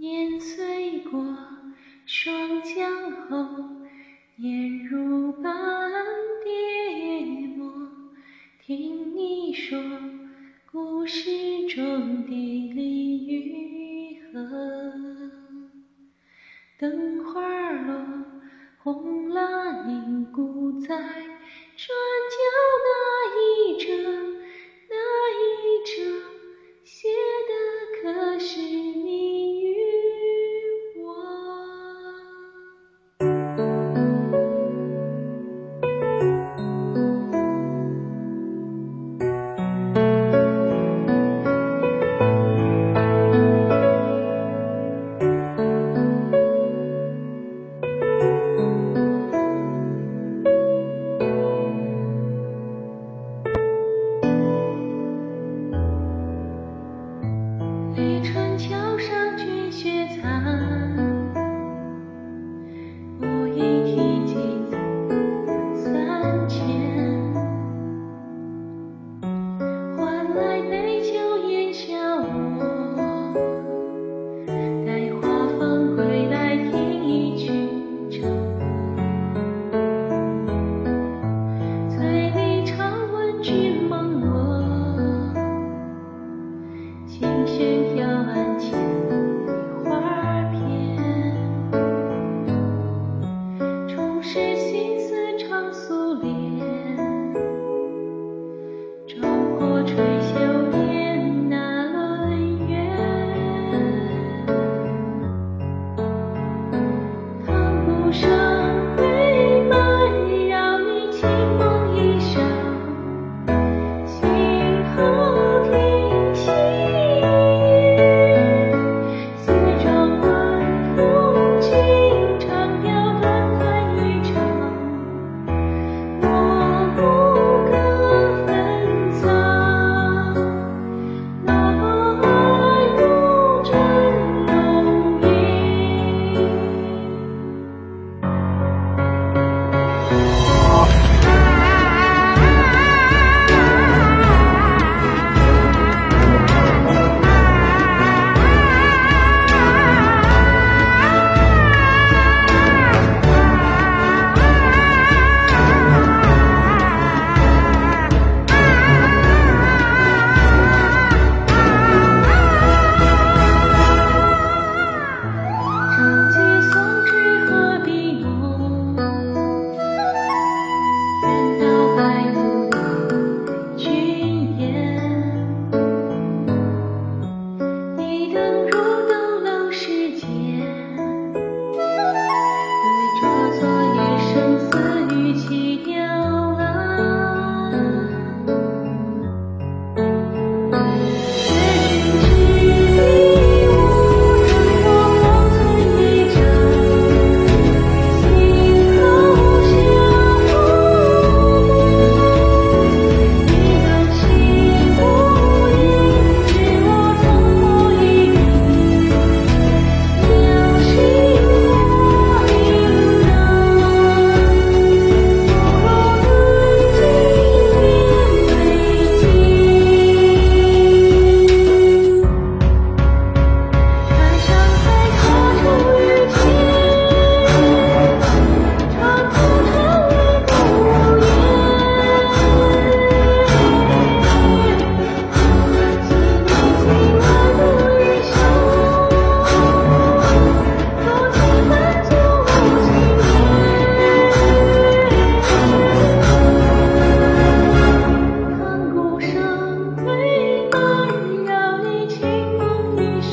年岁过，霜降后，年如斑叠磨。听你说，故事中的离与合。灯花落，红蜡凝固在转角情绪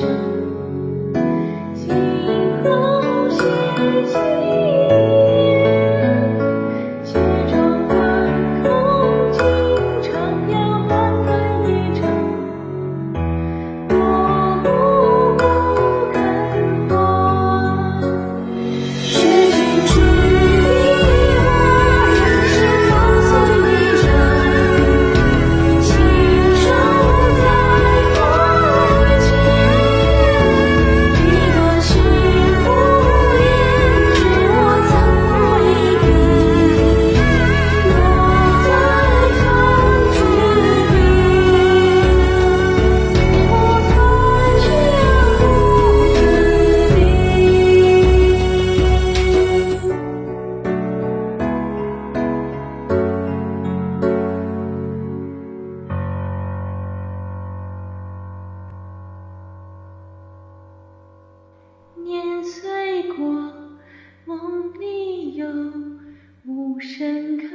네. 盛开。